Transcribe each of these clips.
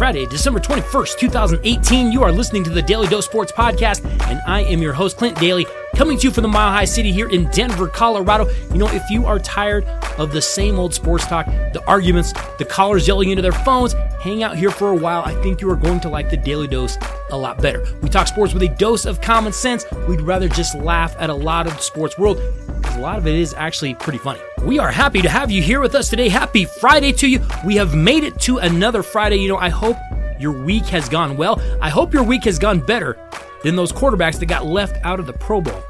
Friday, December 21st, 2018. You are listening to the Daly Dose Sports Podcast, and I am your host, Clint Daly, coming to you from the Mile High City here in Denver, Colorado. You know, if you are tired of the same old sports talk, the arguments, the callers yelling into their phones, hang out here for a while. I think you are going to like the Daly Dose a lot better. We talk sports with a dose of common sense. We'd rather just laugh at a lot of the sports world lot of it is actually pretty funny. We are happy to have you here with us today. Happy Friday to you. We have made it to another Friday. You know, I hope your week has gone well. I hope your week has gone better than those quarterbacks that got left out of the Pro Bowl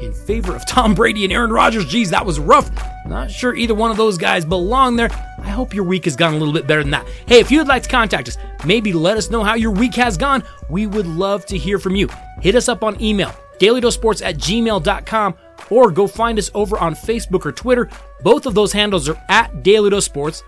in favor of Tom Brady and Aaron Rodgers. Geez, that was rough. Not sure either one of those guys belong there. I hope your week has gone a little bit better than that. Hey, if you'd like to contact us, maybe let us know how your week has gone. We would love to hear from you. Hit us up on email, dailydosports at gmail.com, or go find us over on Facebook or Twitter. Both of those handles are at Daly Dose Sports.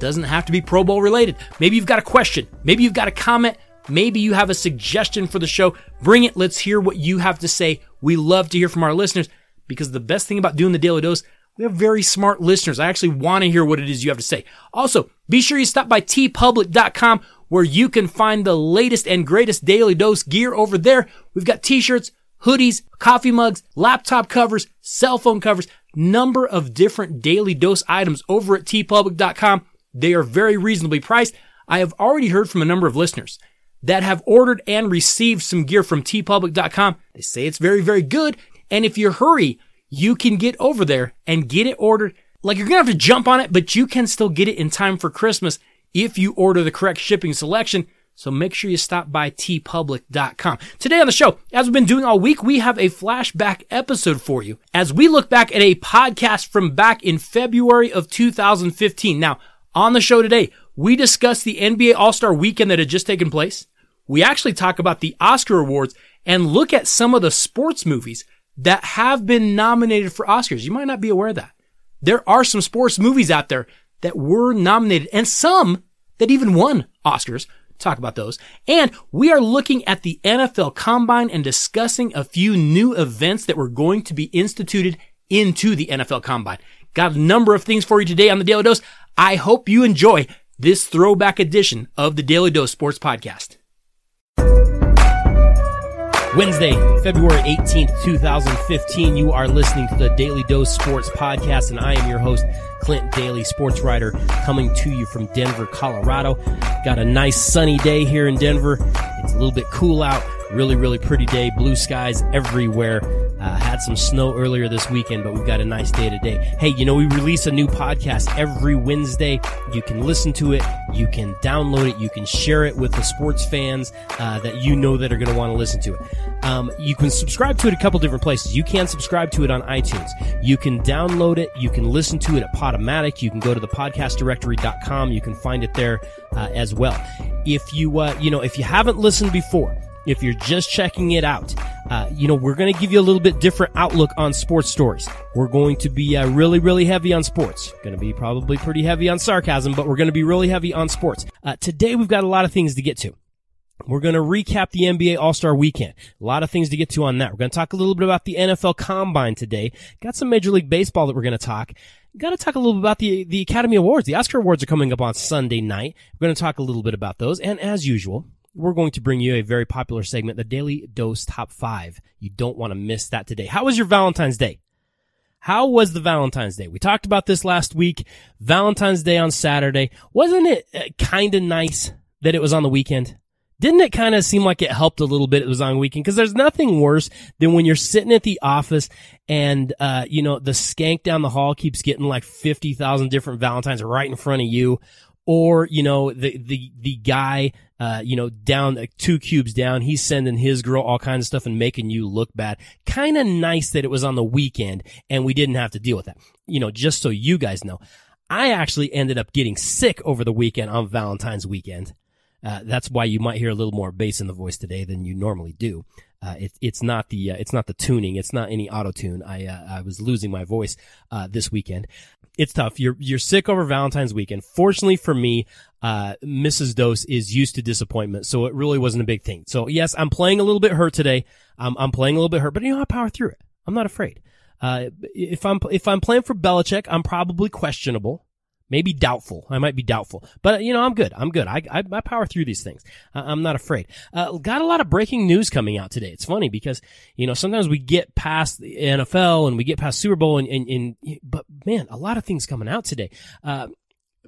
Doesn't have to be Pro Bowl related. Maybe you've got a question. Maybe you've got a comment. Maybe you have a suggestion for the show. Bring it. Let's hear what you have to say. We love to hear from our listeners because the best thing about doing the Daly Dose, we have very smart listeners. I actually want to hear what it is you have to say. Also, be sure you stop by teepublic.com where you can find the latest and greatest Daly Dose gear over there. We've got t-shirts, hoodies, coffee mugs, laptop covers, cell phone covers, number of different Daly Dose items over at teepublic.com. They are very reasonably priced. I have already heard from a number of listeners that have ordered and received some gear from teepublic.com. They say it's very, very good. And if you hurry, you can get over there and get it ordered. Like you're going to have to jump on it, but you can still get it in time for Christmas if you order the correct shipping selection. So make sure you stop by teepublic.com. Today on the show, as we've been doing all week, we have a flashback episode for you as we look back at a podcast from back in February of 2015. Now, on the show today, we discuss the NBA All-Star weekend that had just taken place. We actually talk about the Oscar awards and look at some of the sports movies that have been nominated for Oscars. You might not be aware of that. There are some sports movies out there that were nominated and some that even won Oscars. Talk about those. And we are looking at the NFL combine and discussing a few new events that were going to be instituted into the NFL combine. Got a number of things for you today on the Daly Dose. I hope you enjoy this throwback edition of the Daly Dose Sports Podcast. Wednesday, February 18th, 2015. You are listening to the Daly Dose Sports Podcast, and I am your host, Clint Daly, sports writer, coming to you from Denver, Colorado. Got a nice sunny day here in Denver. It's a little bit cool out. Really, really pretty day. Blue skies everywhere. Uh, had some snow earlier this weekend, but we've got a nice day today. Hey, you know, we release a new podcast every Wednesday. You can listen to it. You can download it. You can share it with the sports fans uh, that you know that are going to want to listen to it. Um, you can subscribe to it a couple different places. You can subscribe to it on iTunes. You can download it. You can listen to it at Podomatic. You can go to the podcastdirectory.com. You can find it there uh, as well. If you, uh, you know, if you haven't listened before, if you're just checking it out, uh, you know, we're going to give you a little bit different outlook on sports stories. We're going to be uh, really, really heavy on sports. Going to be probably pretty heavy on sarcasm, but we're going to be really heavy on sports. Uh, today we've got a lot of things to get to. We're going to recap the NBA All-Star Weekend. A lot of things to get to on that. We're going to talk a little bit about the NFL Combine today. Got some Major League Baseball that we're going to talk. Got to talk a little bit about the the Academy Awards. The Oscar Awards are coming up on Sunday night. We're going to talk a little bit about those, and as usual, we're going to bring you a very popular segment, the Daly Dose Top 5. You don't want to miss that today. How was your Valentine's Day? How was the Valentine's Day? We talked about this last week. Valentine's Day on Saturday. Wasn't it uh, kind of nice that it was on the weekend? Didn't it kind of seem like it helped a little bit? It was on weekend because there's nothing worse than when you're sitting at the office and, uh, you know, the skank down the hall keeps getting like 50,000 different Valentines right in front of you or you know the the the guy uh you know down like two cubes down he's sending his girl all kinds of stuff and making you look bad kind of nice that it was on the weekend and we didn't have to deal with that you know just so you guys know i actually ended up getting sick over the weekend on valentine's weekend uh, that's why you might hear a little more bass in the voice today than you normally do uh, it, it's not the uh, it's not the tuning. It's not any auto tune. I uh, I was losing my voice uh, this weekend. It's tough. You're you're sick over Valentine's weekend. Fortunately for me, uh, Mrs. Dose is used to disappointment, so it really wasn't a big thing. So yes, I'm playing a little bit hurt today. I'm I'm playing a little bit hurt, but you know how I power through it. I'm not afraid. Uh, if I'm if I'm playing for Belichick, I'm probably questionable Maybe doubtful. I might be doubtful, but you know, I'm good. I'm good. I, I, I power through these things. I'm not afraid. Uh, got a lot of breaking news coming out today. It's funny because, you know, sometimes we get past the NFL and we get past Super Bowl and, and, and but man, a lot of things coming out today. Uh,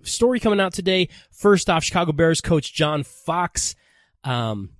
story coming out today. First off, Chicago Bears coach John Fox, um,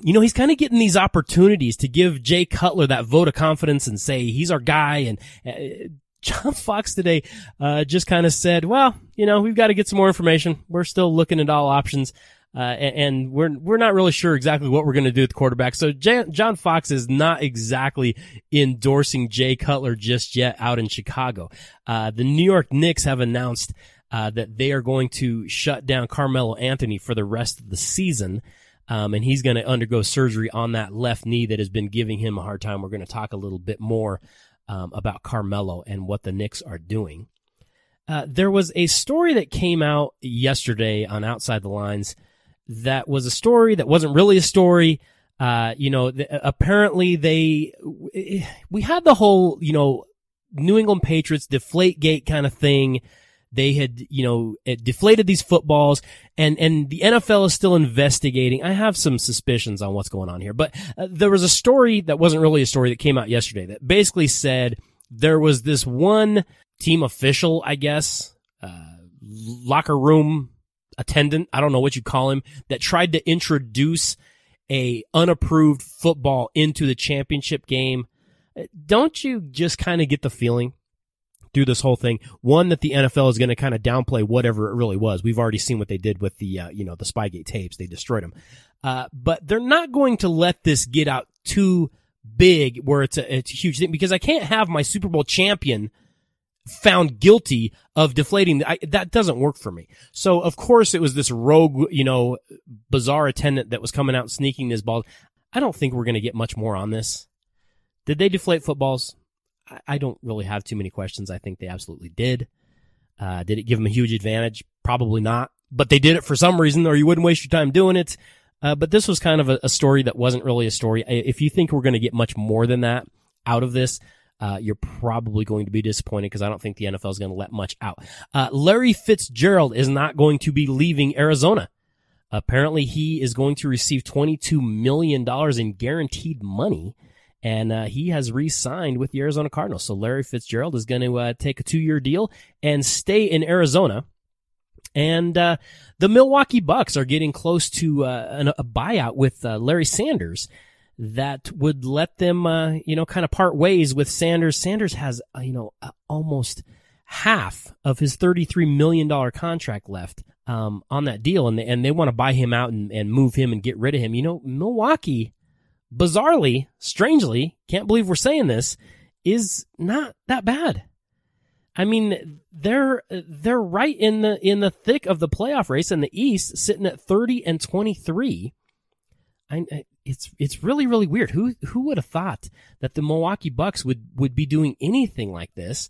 you know, he's kind of getting these opportunities to give Jay Cutler that vote of confidence and say he's our guy. And uh, John Fox today uh, just kind of said, "Well, you know, we've got to get some more information. We're still looking at all options." Uh, and, and, we're we're not really sure exactly what we're going to do with the quarterback. So J- John Fox is not exactly endorsing Jay Cutler just yet out in Chicago. Uh, the New York Knicks have announced uh, that they are going to shut down Carmelo Anthony for the rest of the season. Um, and he's going to undergo surgery on that left knee that has been giving him a hard time. We're going to talk a little bit more um, about Carmelo and what the Knicks are doing. Uh, there was a story that came out yesterday on Outside the Lines that was a story that wasn't really a story. Uh, you know, th- apparently they, we had the whole, you know, New England Patriots deflate gate kind of thing they had, you know, deflated these footballs and, and the NFL is still investigating. I have some suspicions on what's going on here, but uh, there was a story that wasn't really a story that came out yesterday that basically said there was this one team official, I guess, uh, locker room attendant. I don't know what you call him that tried to introduce a unapproved football into the championship game. Uh, don't you just kind of get the feeling do this whole thing. One that the NFL is going to kind of downplay whatever it really was. We've already seen what they did with the uh, you know the Spygate tapes. They destroyed them. Uh, but they're not going to let this get out too big where it's a, it's a huge thing because I can't have my Super Bowl champion found guilty of deflating. I, that doesn't work for me. So of course it was this rogue, you know, bizarre attendant that was coming out sneaking his balls. I don't think we're going to get much more on this. Did they deflate footballs? I don't really have too many questions. I think they absolutely did. Uh, did it give them a huge advantage? Probably not. But they did it for some reason, or you wouldn't waste your time doing it. Uh, but this was kind of a, a, story that wasn't really a story. If you think we're going to get much more than that out of this, uh, you're probably going to be disappointed because I don't think the NFL is going to let much out. Uh, Larry Fitzgerald is not going to be leaving Arizona. Apparently, he is going to receive $22 million in guaranteed money and uh, he has re-signed with the Arizona Cardinals. So Larry Fitzgerald is going to uh, take a two-year deal and stay in Arizona. And uh, the Milwaukee Bucks are getting close to uh, an, a buyout with uh, Larry Sanders that would let them, uh, you know, kind of part ways with Sanders. Sanders has, you know, almost half of his $33 million contract left um, on that deal, and they, and they want to buy him out and, and move him and get rid of him. You know, Milwaukee bizarrely, strangely, can't believe we're saying this, is not that bad. I mean, they're they're right in the in the thick of the playoff race in the East, sitting at thirty and twenty three. I, it's it's really really weird. Who who would have thought that the Milwaukee Bucks would would be doing anything like this?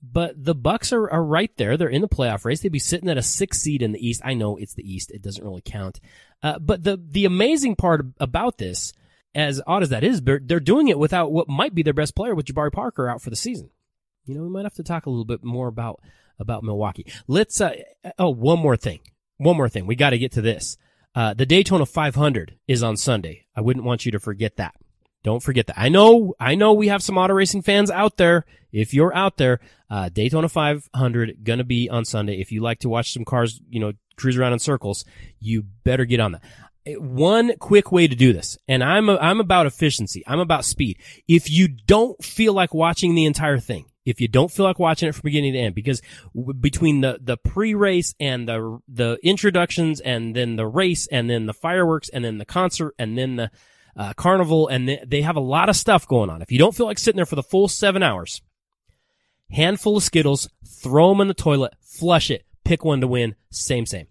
But the Bucks are, are right there. They're in the playoff race. They'd be sitting at a six seed in the East. I know it's the East. It doesn't really count. Uh, but the the amazing part about this as odd as that is, they're, doing it without what might be their best player with Jabari Parker out for the season. You know, we might have to talk a little bit more about about Milwaukee. Let's. Uh, oh, one more thing. One more thing. We got to get to this. Uh, the Daytona 500 is on Sunday. I wouldn't want you to forget that. Don't forget that. I know, I know we have some auto racing fans out there. If you're out there, uh, Daytona 500 gonna be on Sunday. If you like to watch some cars, you know, cruise around in circles, you better get on that one quick way to do this, and I'm a, I'm about efficiency. I'm about speed. If you don't feel like watching the entire thing, if you don't feel like watching it from beginning to end, because w- between the the pre-race and the the introductions, and then the race, and then the fireworks, and then the concert, and then the uh, carnival, and th- they have a lot of stuff going on. If you don't feel like sitting there for the full seven hours, handful of Skittles, throw them in the toilet, flush it, pick one to win. Same, same.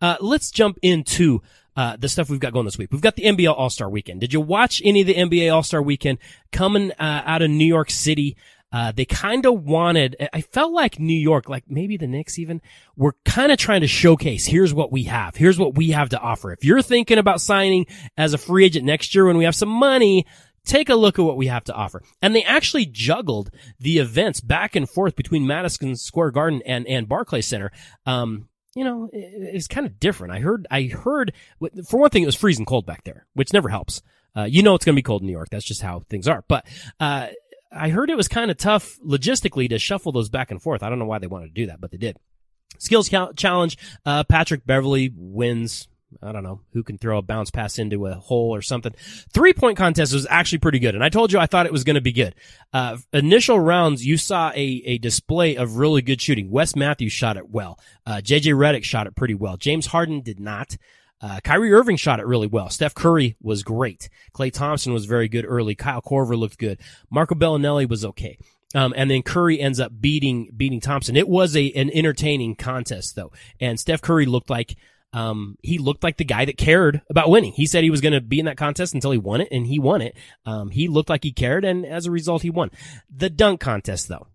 Uh, let's jump into uh, the stuff we've got going this week. We've got the NBA All Star Weekend. Did you watch any of the NBA All Star Weekend coming uh, out of New York City? Uh, they kind of wanted, I felt like New York, like maybe the Knicks even, were kind of trying to showcase, here's what we have. Here's what we have to offer. If you're thinking about signing as a free agent next year when we have some money, take a look at what we have to offer. And they actually juggled the events back and forth between Madison Square Garden and, and Barclays Center. Um, you know, it, it's kind of different. I heard, I heard, for one thing, it was freezing cold back there, which never helps. Uh, you know, it's going to be cold in New York. That's just how things are. But, uh, I heard it was kind of tough logistically to shuffle those back and forth. I don't know why they wanted to do that, but they did. Skills challenge, uh, Patrick Beverley wins I don't know who can throw a bounce pass into a hole or something. Three point contest was actually pretty good. And I told you I thought it was going to be good. Uh, initial rounds, you saw a, a display of really good shooting. Wes Matthews shot it well. Uh, JJ Redick shot it pretty well. James Harden did not. Uh, Kyrie Irving shot it really well. Steph Curry was great. Klay Thompson was very good early. Kyle Korver looked good. Marco Belinelli was okay. Um, and then Curry ends up beating beating Thompson. It was a an entertaining contest though, and Steph Curry looked like um, he looked like the guy that cared about winning. He said he was going to be in that contest until he won it, and he won it. Um, he looked like he cared, and as a result, he won. The dunk contest, though,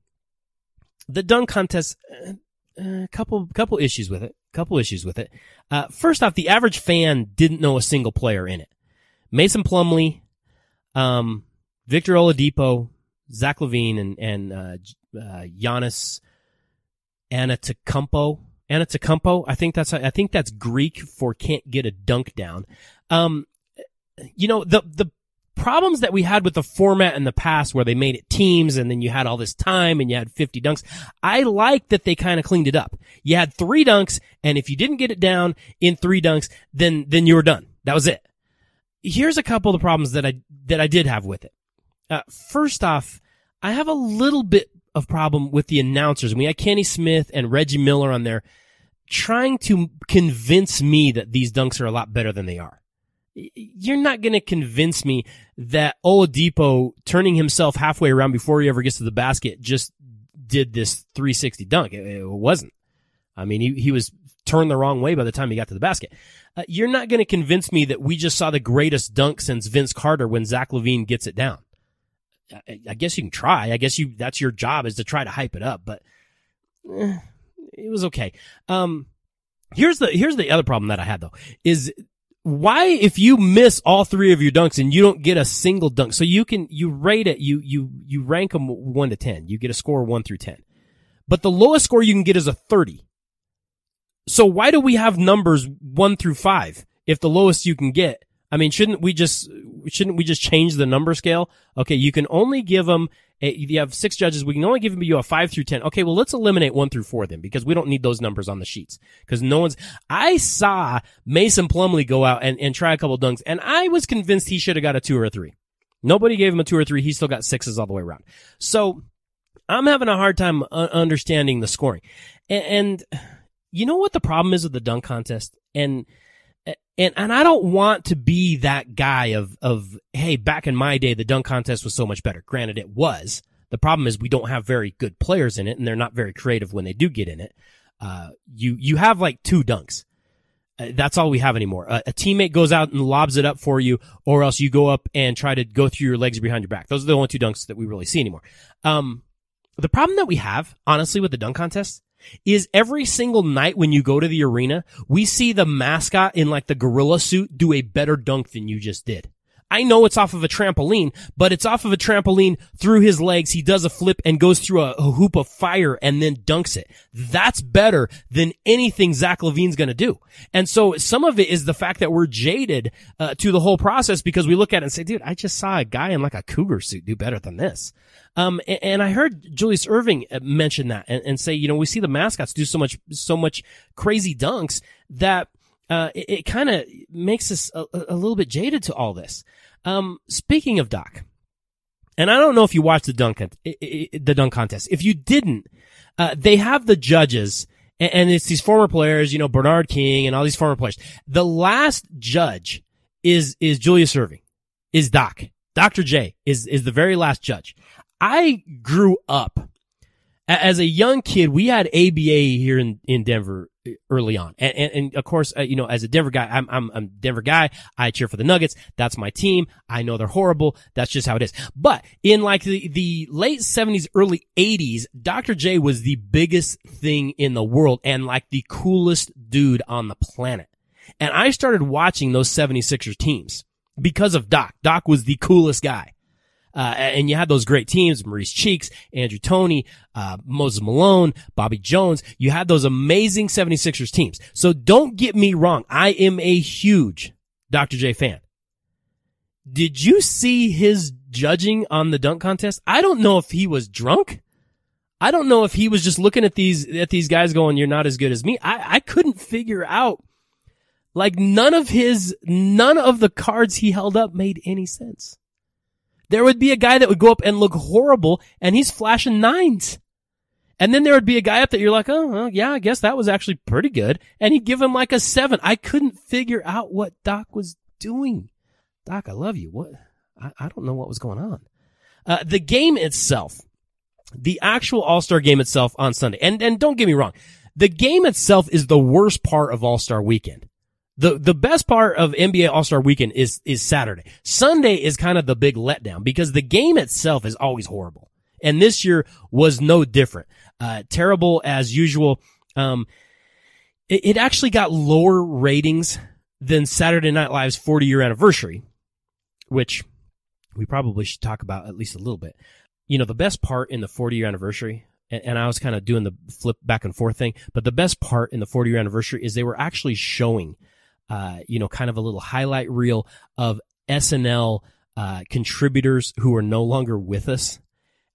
the dunk contest, a uh, uh, couple couple issues with it. Couple issues with it. Uh, first off, the average fan didn't know a single player in it. Mason Plumlee, um, Victor Oladipo, Zach LaVine, and and uh, uh, Giannis Antetokounmpo Antetokounmpo. I think that's I think that's Greek for can't get a dunk down. Um, you know the the problems that we had with the format in the past where they made it teams and then you had all this time and you had 50 dunks. I like that they kind of cleaned it up. You had three dunks and if you didn't get it down in three dunks, then, then you were done. That was it. Here's a couple of the problems that I, that I did have with it. Uh, first off, I have a little bit of problem with the announcers. We had Kenny Smith and Reggie Miller on there trying to convince me that these dunks are a lot better than they are. You're not going to convince me that Oladipo turning himself halfway around before he ever gets to the basket just did this 360 dunk. It, it wasn't. I mean, he, he was turned the wrong way by the time he got to the basket. Uh, you're not going to convince me that we just saw the greatest dunk since Vince Carter when Zach LaVine gets it down. I, guess you can try. I guess you, that's your job is to try to hype it up, but eh, it was okay. Um, here's the, here's the other problem that I had though, is why, if you miss all three of your dunks and you don't get a single dunk, so you can, you rate it, you, you, you rank them one to 10. You get a score one through 10. But the lowest score you can get is a 30. So why do we have numbers one through five if the lowest you can get? I mean, shouldn't we just, shouldn't we just change the number scale? Okay. You can only give them if you have six judges, we can only give you a five through 10. Okay. Well, let's eliminate one through four then because we don't need those numbers on the sheets because no one's, I saw Mason Plumlee go out and, and try a couple dunks and I was convinced he should have got a two or a three. Nobody gave him a two or three. He still got sixes all the way around. So I'm having a hard time uh, understanding the scoring. And, and you know what the problem is with the dunk contest? And, and and I don't want to be that guy of of hey, back in my day the dunk contest was so much better. Granted it was. The problem is we don't have very good players in it and they're not very creative when they do get in it. Uh, you you have like two dunks. Uh, that's all we have anymore. Uh, a teammate goes out and lobs it up for you, or else you go up and try to go through your legs behind your back. Those are the only two dunks that we really see anymore. Um, the problem that we have, honestly, with the dunk contest is every single night when you go to the arena, we see the mascot in like the gorilla suit do a better dunk than you just did. I know it's off of a trampoline, but it's off of a trampoline through his legs. He does a flip and goes through a, a hoop of fire and then dunks it. That's better than anything Zach LaVine's going to do. And so some of it is the fact that we're jaded uh, to the whole process because we look at it and say, dude, I just saw a guy in like a cougar suit do better than this. Um, and, and, I heard Julius Erving uh, mention that and, and say, you know, we see the mascots do so much, so much crazy dunks that uh, it, it kind of makes us a, a, little bit jaded to all this. Um, speaking of Doc, and I don't know if you watched the dunk, the dunk contest. If you didn't, uh, they have the judges and, and it's these former players, you know, Bernard King and all these former players. The last judge is, is Julius Erving, is Doc. Dr. J is, is the very last judge. I grew up as a young kid. We had ABA here in, in Denver early on. And, and, and of course, uh, you know, as a Denver guy, I'm, I'm, I'm Denver guy. I cheer for the Nuggets. That's my team. I know they're horrible. That's just how it is. But in like the, the late seventies, early eighties, Dr. J was the biggest thing in the world and like the coolest dude on the planet. And I started watching those 76ers teams because of Doc. Doc was the coolest guy. Uh, and you had those great teams, Maurice Cheeks, Andrew Toney, uh, Moses Malone, Bobby Jones. You had those amazing 76ers teams. So don't get me wrong. I am a huge Dr. J fan. Did you see his judging on the dunk contest? I don't know if he was drunk. I don't know if he was just looking at these, at these guys going, you're not as good as me. I, I couldn't figure out, like none of his, none of the cards he held up made any sense. There would be a guy that would go up and look horrible and he's flashing nines. And then there would be a guy up that you're like, oh, well, yeah, I guess that was actually pretty good. And he'd give him like a seven. I couldn't figure out what Doc was doing. Doc, I love you. What? I, I don't know what was going on. Uh, the game itself, the actual All-Star game itself on Sunday. And, and don't get me wrong. The game itself is the worst part of All-Star weekend. The, the best part of NBA All-Star weekend is, is Saturday. Sunday is kind of the big letdown because the game itself is always horrible. And this year was no different. Uh, terrible as usual. Um, it, it actually got lower ratings than Saturday Night Live's 40 year anniversary, which we probably should talk about at least a little bit. You know, the best part in the 40 year anniversary, and I was kind of doing the flip back and forth thing, but the best part in the 40 year anniversary is they were actually showing, uh, you know, kind of a little highlight reel of SNL, uh, contributors who are no longer with us.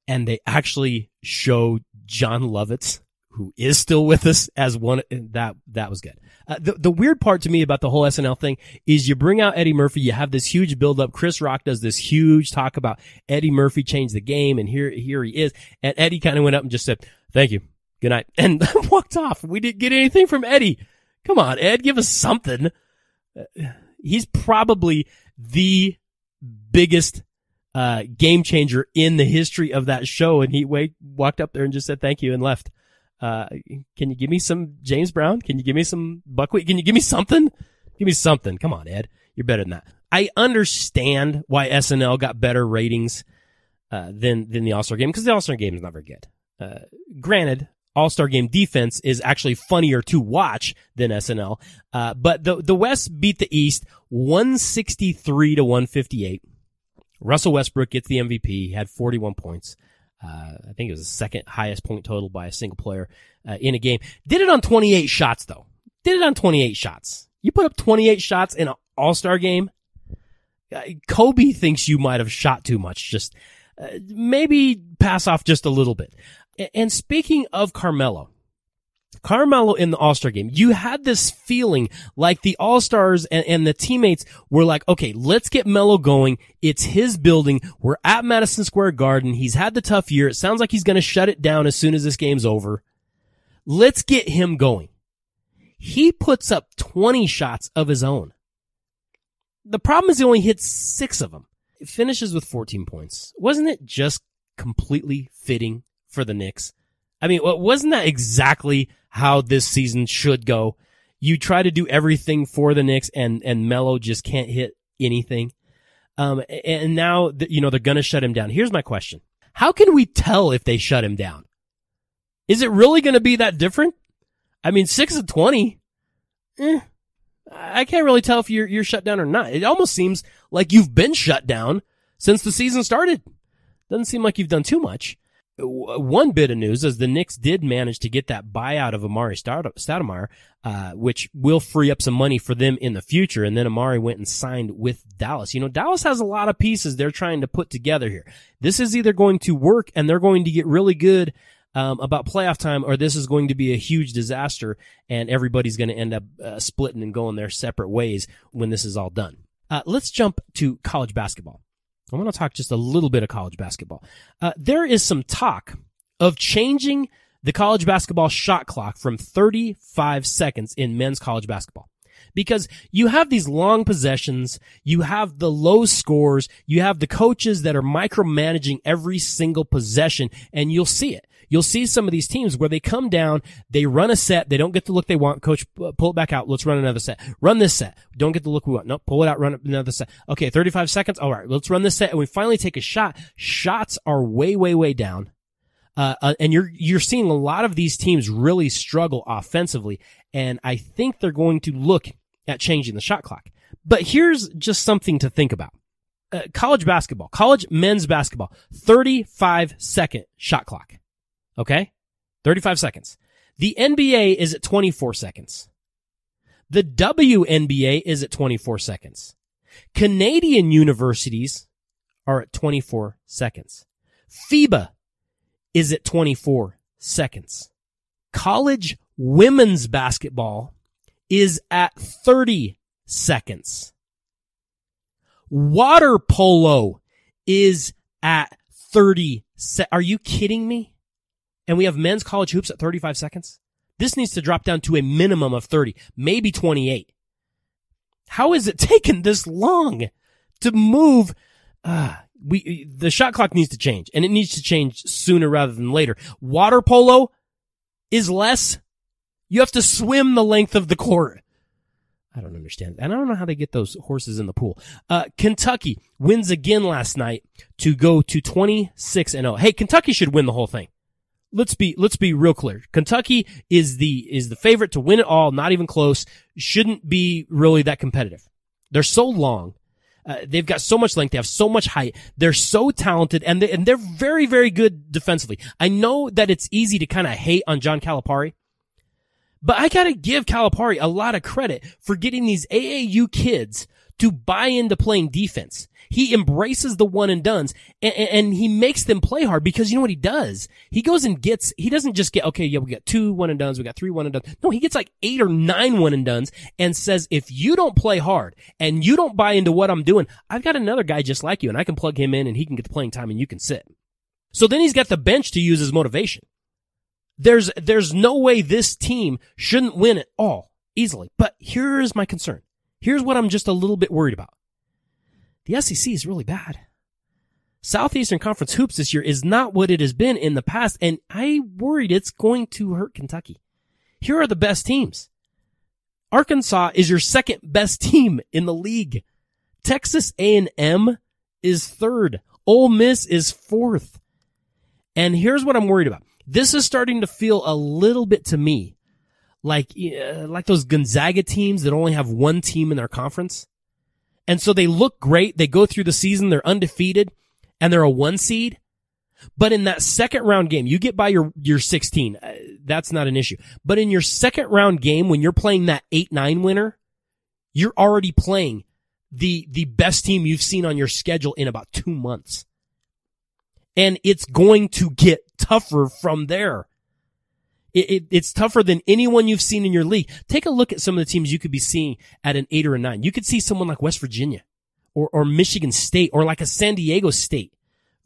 And they actually show Jon Lovitz, who is still with us as one. That, that was good. Uh, the, the weird part to me about the whole SNL thing is you bring out Eddie Murphy, you have this huge buildup. Chris Rock does this huge talk about Eddie Murphy changed the game and here, here he is. And Eddie kind of went up and just said, thank you. Good night. And walked off. We didn't get anything from Eddie. Come on, Ed, give us something. Uh, he's probably the biggest uh, game changer in the history of that show. And he wait, walked up there and just said thank you and left. Uh, can you give me some James Brown? Can you give me some buckwheat? Can you give me something? Give me something. Come on, Ed. You're better than that. I understand why SNL got better ratings uh, than than the All Star Game because the All Star Game is not very good. Uh, granted, All Star Game defense is actually funnier to watch than SNL, uh, but the the West beat the East 163 to 158. Russell Westbrook gets the MVP. He had 41 points. Uh, I think it was the second highest point total by a single player uh, in a game. Did it on 28 shots though. Did it on 28 shots. You put up 28 shots in an all-star game. Uh, Kobe thinks you might have shot too much. Just uh, maybe pass off just a little bit. And speaking of Carmelo, Carmelo in the All-Star game, you had this feeling like the All-Stars and, and, the teammates were like, okay, let's get Melo going. It's his building. We're at Madison Square Garden. He's had the tough year. It sounds like he's going to shut it down as soon as this game's over. Let's get him going. He puts up 20 shots of his own. The problem is he only hits six of them. It finishes with 14 points. Wasn't it just completely fitting for the Knicks? I mean, wasn't that exactly how this season should go? You try to do everything for the Knicks and, and Melo just can't hit anything. Um, and now, you know, they're going to shut him down. Here's my question. How can we tell if they shut him down? Is it really going to be that different? I mean, six of 20. Eh, I can't really tell if you're, you're shut down or not. It almost seems like you've been shut down since the season started. Doesn't seem like you've done too much one bit of news is the Knicks did manage to get that buyout of Amar'e Stoudemire, uh, which will free up some money for them in the future. And then Amar'e went and signed with Dallas. You know, Dallas has a lot of pieces they're trying to put together here. This is either going to work and they're going to get really good um, about playoff time, or this is going to be a huge disaster and everybody's going to end up uh, splitting and going their separate ways when this is all done. Uh, let's jump to college basketball. I want to talk just a little bit of college basketball. Uh, there is some talk of changing the college basketball shot clock from 35 seconds in men's college basketball. Because you have these long possessions, you have the low scores, you have the coaches that are micromanaging every single possession, and you'll see it. You'll see some of these teams where they come down, they run a set, they don't get the look they want. Coach, pull it back out. Let's run another set. Run this set. Don't get the look we want. No, pull it out, run another set. Okay, 35 seconds. All right, let's run this set. And we finally take a shot. Shots are way, way, way down. Uh, uh, and you're you're seeing a lot of these teams really struggle offensively, and I think they're going to look at changing the shot clock. But here's just something to think about. uh, college basketball, college men's basketball, 35 second shot clock. Okay? 35 seconds. The NBA is at 24 seconds. The WNBA is at 24 seconds. Canadian universities are at 24 seconds. FIBA is at 24 seconds. College women's basketball is at 30 seconds. Water polo is at 30 se- Are you kidding me? And we have men's college hoops at 35 seconds? This needs to drop down to a minimum of 30, maybe 28. How is it taken this long to move? Uh, we, the shot clock needs to change and it needs to change sooner rather than later. Water polo is less. You have to swim the length of the court. I don't understand. And I don't know how they get those horses in the pool. Uh, Kentucky wins again last night to go to 26 and 0. Hey, Kentucky should win the whole thing. Let's be, let's be real clear. Kentucky is the, is the favorite to win it all, not even close. Shouldn't be really that competitive. They're so long. Uh, they've got so much length. They have so much height. They're so talented and they, and they're very, very good defensively. I know that it's easy to kind of hate on John Calipari but I gotta give Calipari a lot of credit for getting these AAU kids to buy into playing defense. He embraces the one and dones and, and, he makes them play hard because you know what he does? He goes and gets, he doesn't just get, okay, yeah, we got two one and dones, we got three one and dones. No, he gets like eight or nine one and dones and says, if you don't play hard and you don't buy into what I'm doing, I've got another guy just like you and I can plug him in and he can get the playing time and you can sit. So then he's got the bench to use as motivation. There's, there's no way this team shouldn't win it all easily. But here's my concern. Here's what I'm just a little bit worried about. The SEC is really bad. Southeastern Conference hoops this year is not what it has been in the past, and I worried it's going to hurt Kentucky. Here are the best teams. Arkansas is your second best team in the league. Texas A&M is third. Ole Miss is fourth. And here's what I'm worried about. This is starting to feel a little bit to me like, uh, like those Gonzaga teams that only have one team in their conference. And so they look great. They go through the season. They're undefeated and they're a one seed. But in that second round game, you get by your, your 16. Uh, that's not an issue. But in your second round game, when you're playing that 8-9 winner, you're already playing the, the best team you've seen on your schedule in about two months and it's going to get tougher from there. It, it, it's tougher than anyone you've seen in your league. Take a look at some of the teams you could be seeing at an eight or a nine. You could see someone like West Virginia or, or Michigan State or like a San Diego State.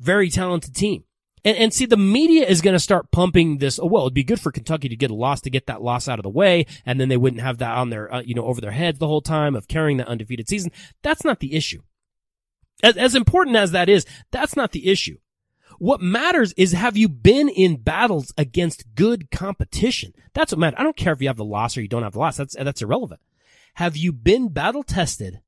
Very talented team. And, and see, the media is going to start pumping this. Oh, well, it'd be good for Kentucky to get a loss to get that loss out of the way. And then they wouldn't have that on their, uh, you know, over their heads the whole time of carrying that undefeated season. That's not the issue. As, as important as that is, that's not the issue. What matters is have you been in battles against good competition? That's what matters. I don't care if you have the loss or you don't have the loss. That's, that's irrelevant. Have you been battle tested?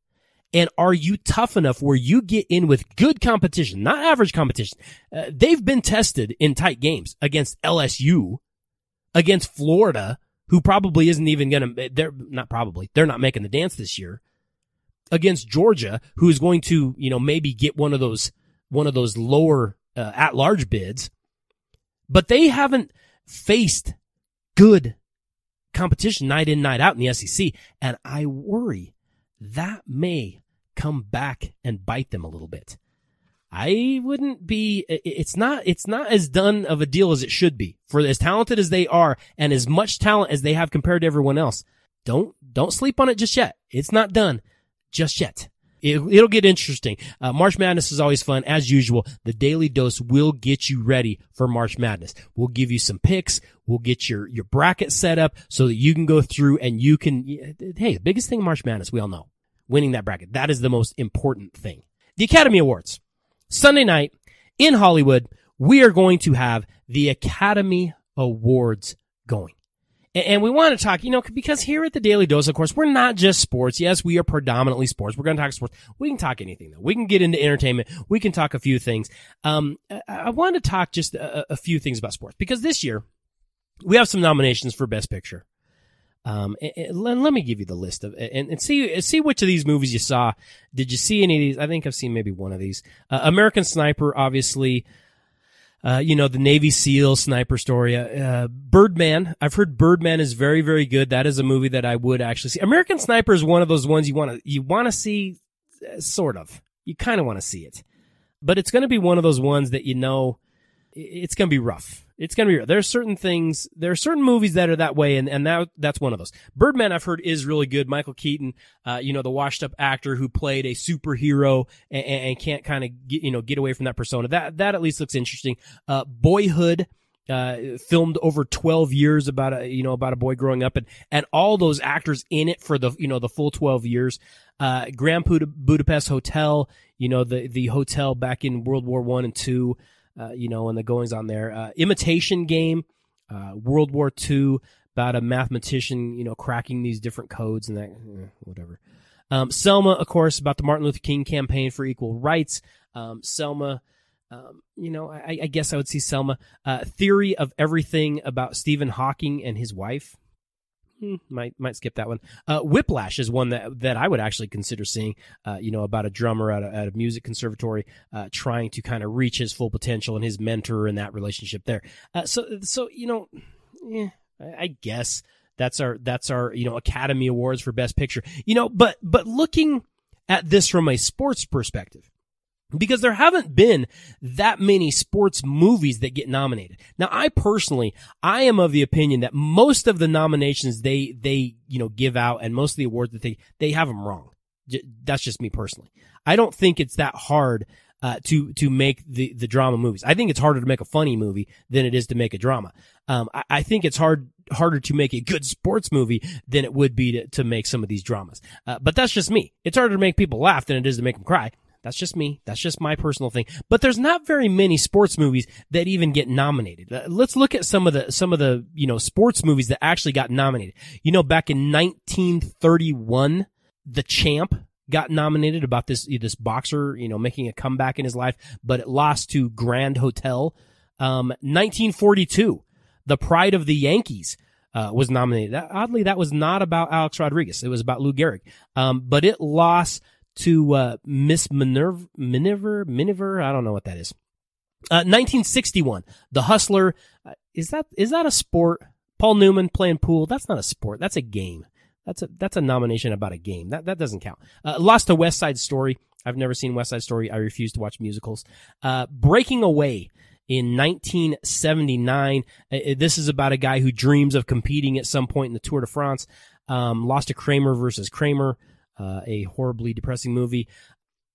And are you tough enough where you get in with good competition, not average competition? Uh, they've been tested in tight games against LSU, against Florida, who probably isn't even going to, they're not probably, they're not making the dance this year, against Georgia, who is going to, you know, maybe get one of those, one of those lower uh, at large bids, but they haven't faced good competition night in, night out in the SEC. And I worry that may come back and bite them a little bit. I wouldn't be, it's not, it's not as done of a deal as it should be for as talented as they are and as much talent as they have compared to everyone else. Don't, don't sleep on it just yet. It's not done just yet. It, will get interesting. Uh, March Madness is always fun. As usual, the Daly Dose will get you ready for March Madness. We'll give you some picks. We'll get your, your bracket set up so that you can go through and you can, hey, the biggest thing in March Madness, we all know, winning that bracket. That is the most important thing. The Academy Awards. Sunday night in Hollywood, we are going to have the Academy Awards going. And we want to talk, you know, because here at the Daly Dose, of course, we're not just sports. Yes, we are predominantly sports. We're going to talk sports. We can talk anything though. We can get into entertainment. We can talk a few things. Um, I want to talk just a, a few things about sports because this year we have some nominations for Best Picture. Um, and, and let me give you the list of and, and see see which of these movies you saw. Did you see any of these? I think I've seen maybe one of these. Uh, American Sniper, obviously. Uh, you know, the Navy SEAL sniper story. Uh, Birdman. I've heard Birdman is very, very good. That is a movie that I would actually see. American Sniper is one of those ones you want to, you want to see, uh, sort of. You kind of want to see it. But it's going to be one of those ones that you know, it's going to be rough. It's to be rough. There's certain things, there are certain movies that are that way, and, and that, that's one of those. Birdman, I've heard, is really good. Michael Keaton, uh, you know, the washed up actor who played a superhero and, and can't kind of get, you know, get away from that persona. That, that at least looks interesting. Uh, Boyhood, uh, filmed over 12 years about a, you know, about a boy growing up and, and all those actors in it for the, you know, the full 12 years. Uh, Grand Budapest Hotel, you know, the, the hotel back in World War One and two you know, and the goings on there. Uh, imitation game, uh, World War II, about a mathematician, you know, cracking these different codes and that, eh, whatever. Um, Selma, of course, about the Martin Luther King campaign for equal rights. Um, Selma, um, you know, I, I, guess I would see Selma. Uh, theory of everything about Stephen Hawking and his wife. Hmm, might might skip that one. Uh, Whiplash is one that that I would actually consider seeing. Uh, you know, about a drummer at a, at a music conservatory uh, trying to kind of reach his full potential and his mentor and that relationship there. Uh, so so you know, yeah, I guess that's our that's our you know Academy Awards for Best Picture. You know, but but looking at this from a sports perspective because there haven't been that many sports movies that get nominated. Now, I personally, I am of the opinion that most of the nominations they, they, you know, give out and most of the awards that they, they have them wrong. That's just me personally. I don't think it's that hard, uh, to, to make the, the drama movies. I think it's harder to make a funny movie than it is to make a drama. Um, I, I think it's hard, harder to make a good sports movie than it would be to, to make some of these dramas. Uh, but that's just me. It's harder to make people laugh than it is to make them cry. That's just me. That's just my personal thing. But there's not very many sports movies that even get nominated. Uh, let's look at some of the, some of the, you know, sports movies that actually got nominated. You know, back in 1931, The Champ got nominated about this, this boxer, you know, making a comeback in his life, but it lost to Grand Hotel. Um, 1942, The Pride of the Yankees. Uh, was nominated. That, oddly, that was not about Alex Rodriguez. It was about Lou Gehrig. Um, but it lost to uh, Miss Minerva, Minerva, Minerva. I don't know what that is. Uh, 1961, The Hustler. Uh, is that is that a sport? Paul Newman playing pool. That's not a sport. That's a game. That's a that's a nomination about a game. That that doesn't count. Uh, lost to West Side Story. I've never seen West Side Story. I refuse to watch musicals. Uh, Breaking Away in 1979. Uh, this is about a guy who dreams of competing at some point in the Tour de France. Um, lost to Kramer versus Kramer uh, a horribly depressing movie.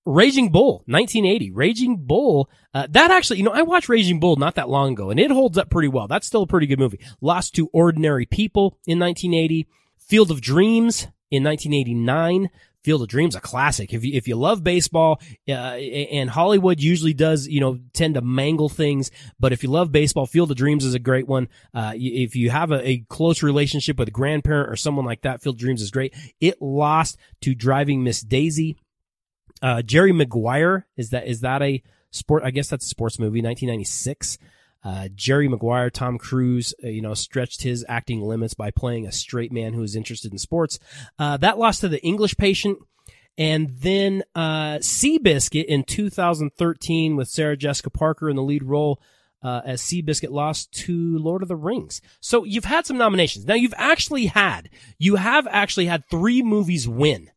Raging Bull, 1980. Raging Bull, uh, that actually, you know, I watched Raging Bull not that long ago and it holds up pretty well. That's still a pretty good movie. Lost to Ordinary People in 1980. Field of Dreams in 1989. Field of Dreams, a classic. If you, if you love baseball, uh, and Hollywood usually does, you know, tend to mangle things, but if you love baseball, Field of Dreams is a great one. Uh, if you have a, a, close relationship with a grandparent or someone like that, Field of Dreams is great. It lost to Driving Miss Daisy. Uh, Jerry Maguire, is that, is that a sport? I guess that's a sports movie, 1996. Uh, Jerry Maguire, Tom Cruise, uh, you know, stretched his acting limits by playing a straight man who is interested in sports. Uh, that lost to the English Patient. And then, uh, Seabiscuit in 2013 with Sarah Jessica Parker in the lead role, uh, as Seabiscuit lost to Lord of the Rings. So you've had some nominations. Now you've actually had, you have actually had three movies win.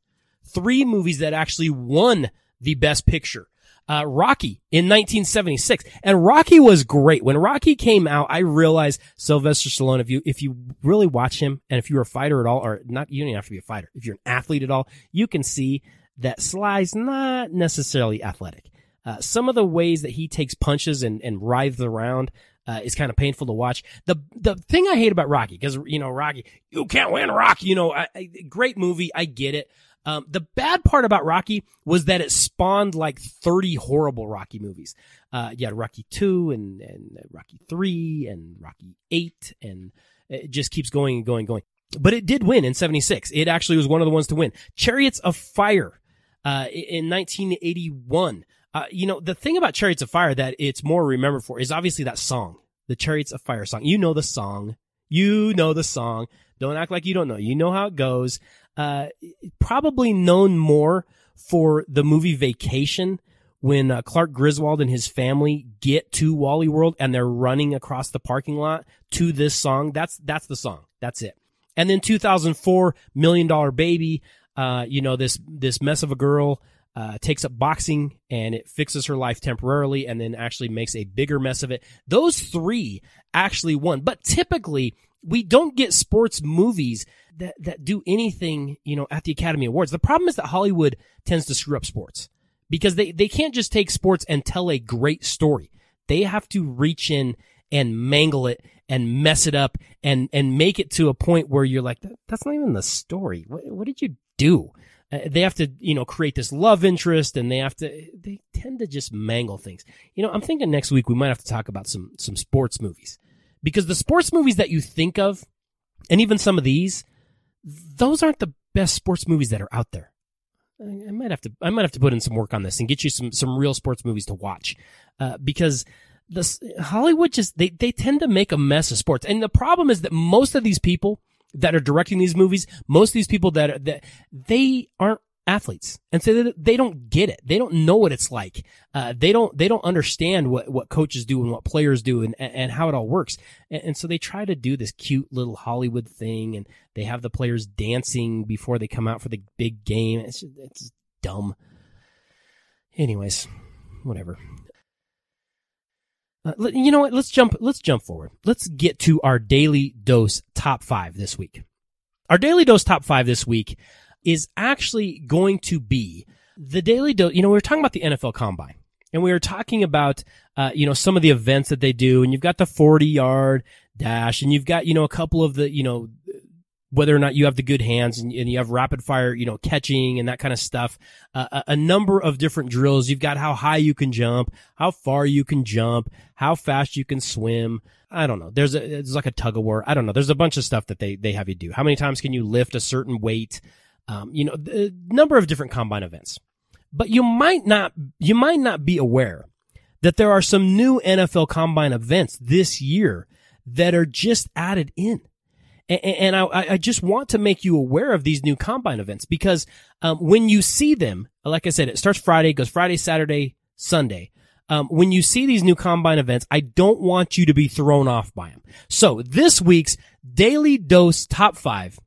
Three movies that actually won the best picture uh, Rocky in 1976. And Rocky was great. When Rocky came out, I realized Sylvester Stallone, if you, if you really watch him and if you're a fighter at all, or not, you don't have to be a fighter. If you're an athlete at all, you can see that Sly's not necessarily athletic. Uh, some of the ways that he takes punches and, and writhes around, uh, is kind of painful to watch. The, the thing I hate about Rocky, cause, you know, Rocky, you can't win Rocky, you know, I, I, great movie. I get it. Um, the bad part about Rocky was that it spawned like 30 horrible Rocky movies. Uh, you had Rocky 2 and, and Rocky 3 and Rocky 8 and it just keeps going and going and going. But it did win in 76. It actually was one of the ones to win. Chariots of Fire, uh, in 1981. Uh, you know, the thing about Chariots of Fire that it's more remembered for is obviously that song, the Chariots of Fire song. You know the song. You know the song. Don't act like you don't know. You know how it goes. Uh, probably known more for the movie Vacation when uh, Clark Griswold and his family get to Wally World and they're running across the parking lot to this song. That's that's the song. That's it. And then 2004 Million Dollar Baby. Uh, you know this this mess of a girl uh, takes up boxing and it fixes her life temporarily and then actually makes a bigger mess of it. Those three actually won, but typically we don't get sports movies that that do anything you know at the Academy Awards. The problem is that Hollywood tends to screw up sports because they, they can't just take sports and tell a great story. They have to reach in and mangle it and mess it up and, and make it to a point where you're like, that's not even the story. What, what did you do? Uh, they have to, you know, create this love interest and they have to, they tend to just mangle things. You know, I'm thinking next week we might have to talk about some, some sports movies because the sports movies that you think of and even some of these, those aren't the best sports movies that are out there. I might have to I might have to put in some work on this and get you some some real sports movies to watch, uh, because this Hollywood just they they tend to make a mess of sports, and the problem is that most of these people that are directing these movies, most of these people that are, that they aren't athletes, and so they don't get it. They don't know what it's like. Uh, they don't they don't understand what what coaches do and what players do and and how it all works. And, and, so they try to do this cute little Hollywood thing, and they have the players dancing before they come out for the big game. It's it's dumb. Anyways, whatever. Uh, you know what? Let's jump. Let's jump forward. Let's get to our Daly Dose top five this week. Our Daly Dose top five this week is actually going to be the Daly Dose. You know, we were talking about the NFL combine and we were talking about, uh, you know, some of the events that they do and you've got the 40 yard dash and you've got, you know, a couple of the, you know, whether or not you have the good hands and, and you have rapid fire, you know, catching and that kind of stuff. Uh, a, a, number of different drills. You've got how high you can jump, how far you can jump, how fast you can swim. I don't know. There's a, it's like a tug of war. I don't know. There's a bunch of stuff that they, they have you do. How many times can you lift a certain weight? Um, you know, a number of different combine events. But you might not, you might not be aware that there are some new NFL combine events this year that are just added in. And, and I, I, just want to make you aware of these new combine events because um, when you see them, like I said, it starts Friday, goes Friday, Saturday, Sunday. Um, when you see these new combine events, I don't want you to be thrown off by them. So this week's Daly Dose top five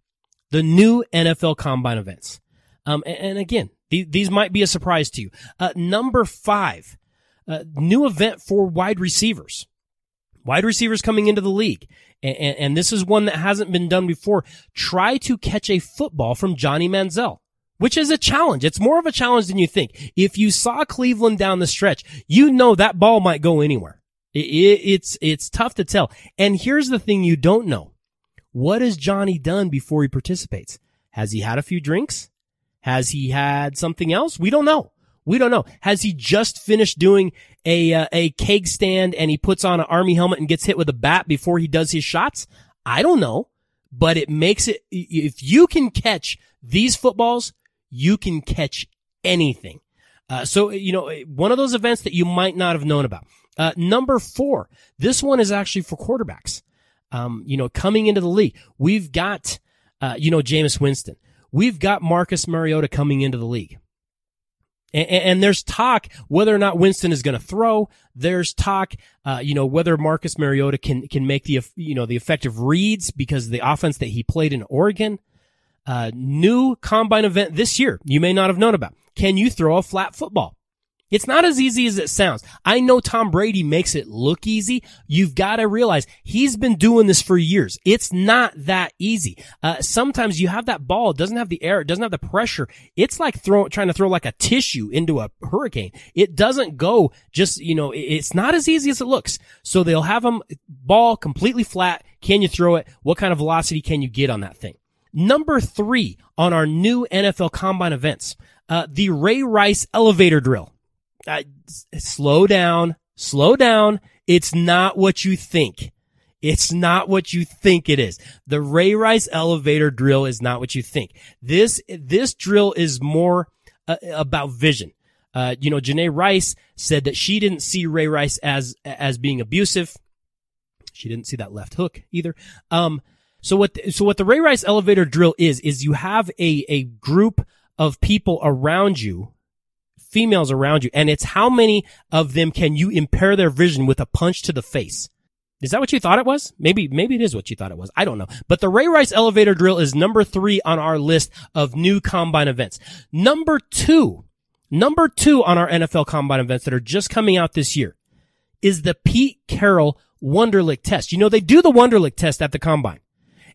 the new NFL combine events. Um, and, and again, th- these might be a surprise to you. Uh, number five, uh, new event for wide receivers. Wide receivers coming into the league. And, and, and this is one that hasn't been done before. Try to catch a football from Johnny Manziel which is a challenge. It's more of a challenge than you think. If you saw Cleveland down the stretch, you know that ball might go anywhere. It, it, it's, it's tough to tell. And here's the thing you don't know. What has Johnny done before he participates? Has he had a few drinks? Has he had something else? We don't know. We don't know. Has he just finished doing a uh, a keg stand and he puts on an army helmet and gets hit with a bat before he does his shots? I don't know, but it makes it if you can catch these footballs, you can catch anything. Uh, so you know one of those events that you might not have known about. Uh, number four, this one is actually for quarterbacks um, you know, coming into the league. We've got, uh, you know, Jameis Winston. We've got Marcus Mariota coming into the league. And, and, there's talk whether or not Winston is going to throw. There's talk, uh, you know, whether Marcus Mariota can, can make the, you know, the effective reads because of the offense that he played in Oregon. Uh, new combine event this year you may not have known about. Can you throw a flat football? It's not as easy as it sounds. I know Tom Brady makes it look easy. You've got to realize he's been doing this for years. It's not that easy. Uh, sometimes you have that ball, it doesn't have the air, it doesn't have the pressure. It's like throw, trying to throw like a tissue into a hurricane. It doesn't go just, you know, it's not as easy as it looks. So they'll have them ball completely flat. Can you throw it? What kind of velocity can you get on that thing? Number three on our new NFL combine events, uh, the Ray Rice elevator drill uh, slow down, slow down. It's not what you think. It's not what you think it is. The Ray Rice elevator drill is not what you think. This, this drill is more uh, about vision. Uh, you know, Janae Rice said that she didn't see Ray Rice as, as being abusive. She didn't see that left hook either. Um, so what, so what the Ray Rice elevator drill is, is you have a, a group of people around you, females around you, and it's how many of them can you impair their vision with a punch to the face. Is that what you thought it was? Maybe, maybe it is what you thought it was. I don't know. But the Ray Rice elevator drill is number three on our list of new combine events. Number two, number two on our NFL combine events that are just coming out this year is the Pete Carroll Wonderlic test. You know, they do the Wonderlic test at the combine.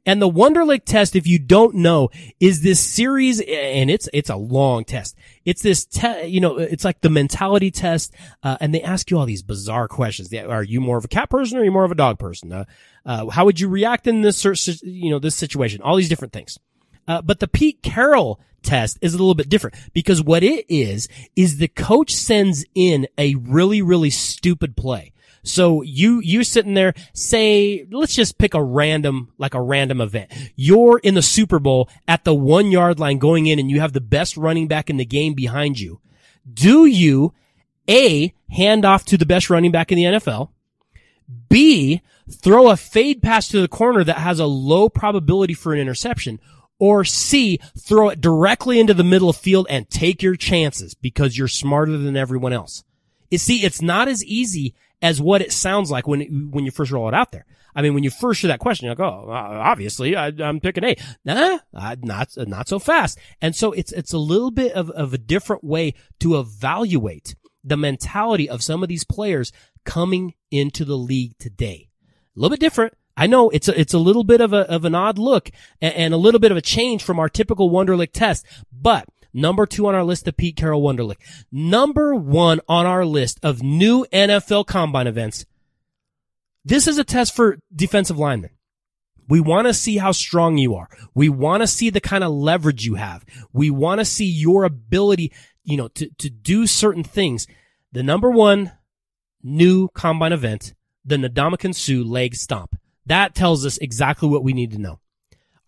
And the Wonderlic test, if you don't know, is this series, and it's it's a long test. It's this, te- you know, it's like the mentality test, uh, and they ask you all these bizarre questions. Are you more of a cat person or are you more of a dog person? Uh, uh, how would you react in this, you know, this situation? All these different things. Uh, but the Pete Carroll test is a little bit different because what it is is the coach sends in a really really stupid play. So you, you sitting there, say, let's just pick a random, like a random event. You're in the Super Bowl at the one yard line going in and you have the best running back in the game behind you. Do you, A, hand off to the best running back in the NFL? B, throw a fade pass to the corner that has a low probability for an interception? Or C, throw it directly into the middle of field and take your chances because you're smarter than everyone else. You see, it's not as easy as what it sounds like when when you first roll it out there. I mean, when you first hear that question, you're like, oh, uh, obviously, I, am picking A. Nah, not not so fast. And so it's it's a little bit of, of a different way to evaluate the mentality of some of these players coming into the league today. A little bit different. I know it's a, it's a little bit of a, of an odd look and, and a little bit of a change from our typical Wonderlic test, but Number two on our list of Pete Carroll Wonderlic. Number one on our list of new NFL combine events. This is a test for defensive linemen. We want to see how strong you are. We want to see the kind of leverage you have. We want to see your ability, you know, to, to do certain things. The number one new combine event, the Ndamukong Suh leg stomp. That tells us exactly what we need to know.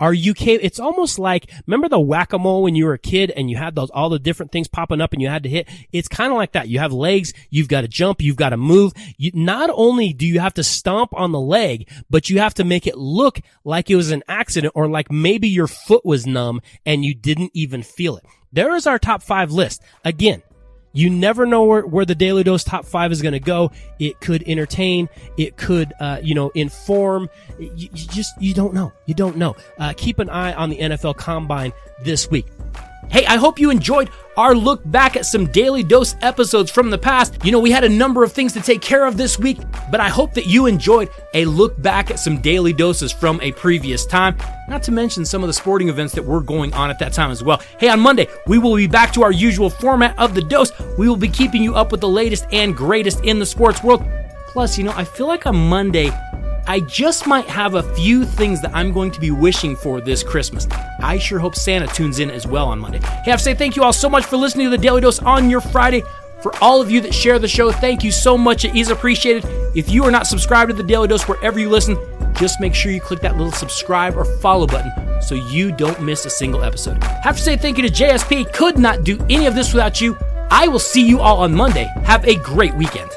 Are you It's almost like remember the whack a mole when you were a kid and you had those all the different things popping up and you had to hit. It's kind of like that. You have legs, you've got to jump, you've got to move. You, not only do you have to stomp on the leg, but you have to make it look like it was an accident or like maybe your foot was numb and you didn't even feel it. There is our top five list. Again, you never know where, where the Daly Dose top five is going to go. It could entertain. It could, uh, you know, inform. You, you, just, you don't know. You don't know. Uh, keep an eye on the NFL Combine this week. Hey, I hope you enjoyed our look back at some Daly Dose episodes from the past. You know, we had a number of things to take care of this week, but I hope that you enjoyed a look back at some Daly Doses from a previous time, not to mention some of the sporting events that were going on at that time as well. Hey, on Monday, we will be back to our usual format of the dose. We will be keeping you up with the latest and greatest in the sports world. Plus, you know, I feel like on Monday, I just might have a few things that I'm going to be wishing for this Christmas. I sure hope Santa tunes in as well on Monday. Hey, I have to say thank you all so much for listening to the Daly Dose on your Friday. For all of you that share the show, thank you so much. It is appreciated. If you are not subscribed to the Daly Dose wherever you listen, just make sure you click that little subscribe or follow button so you don't miss a single episode. Have to say thank you to JSP. Could not do any of this without you. I will see you all on Monday. Have a great weekend.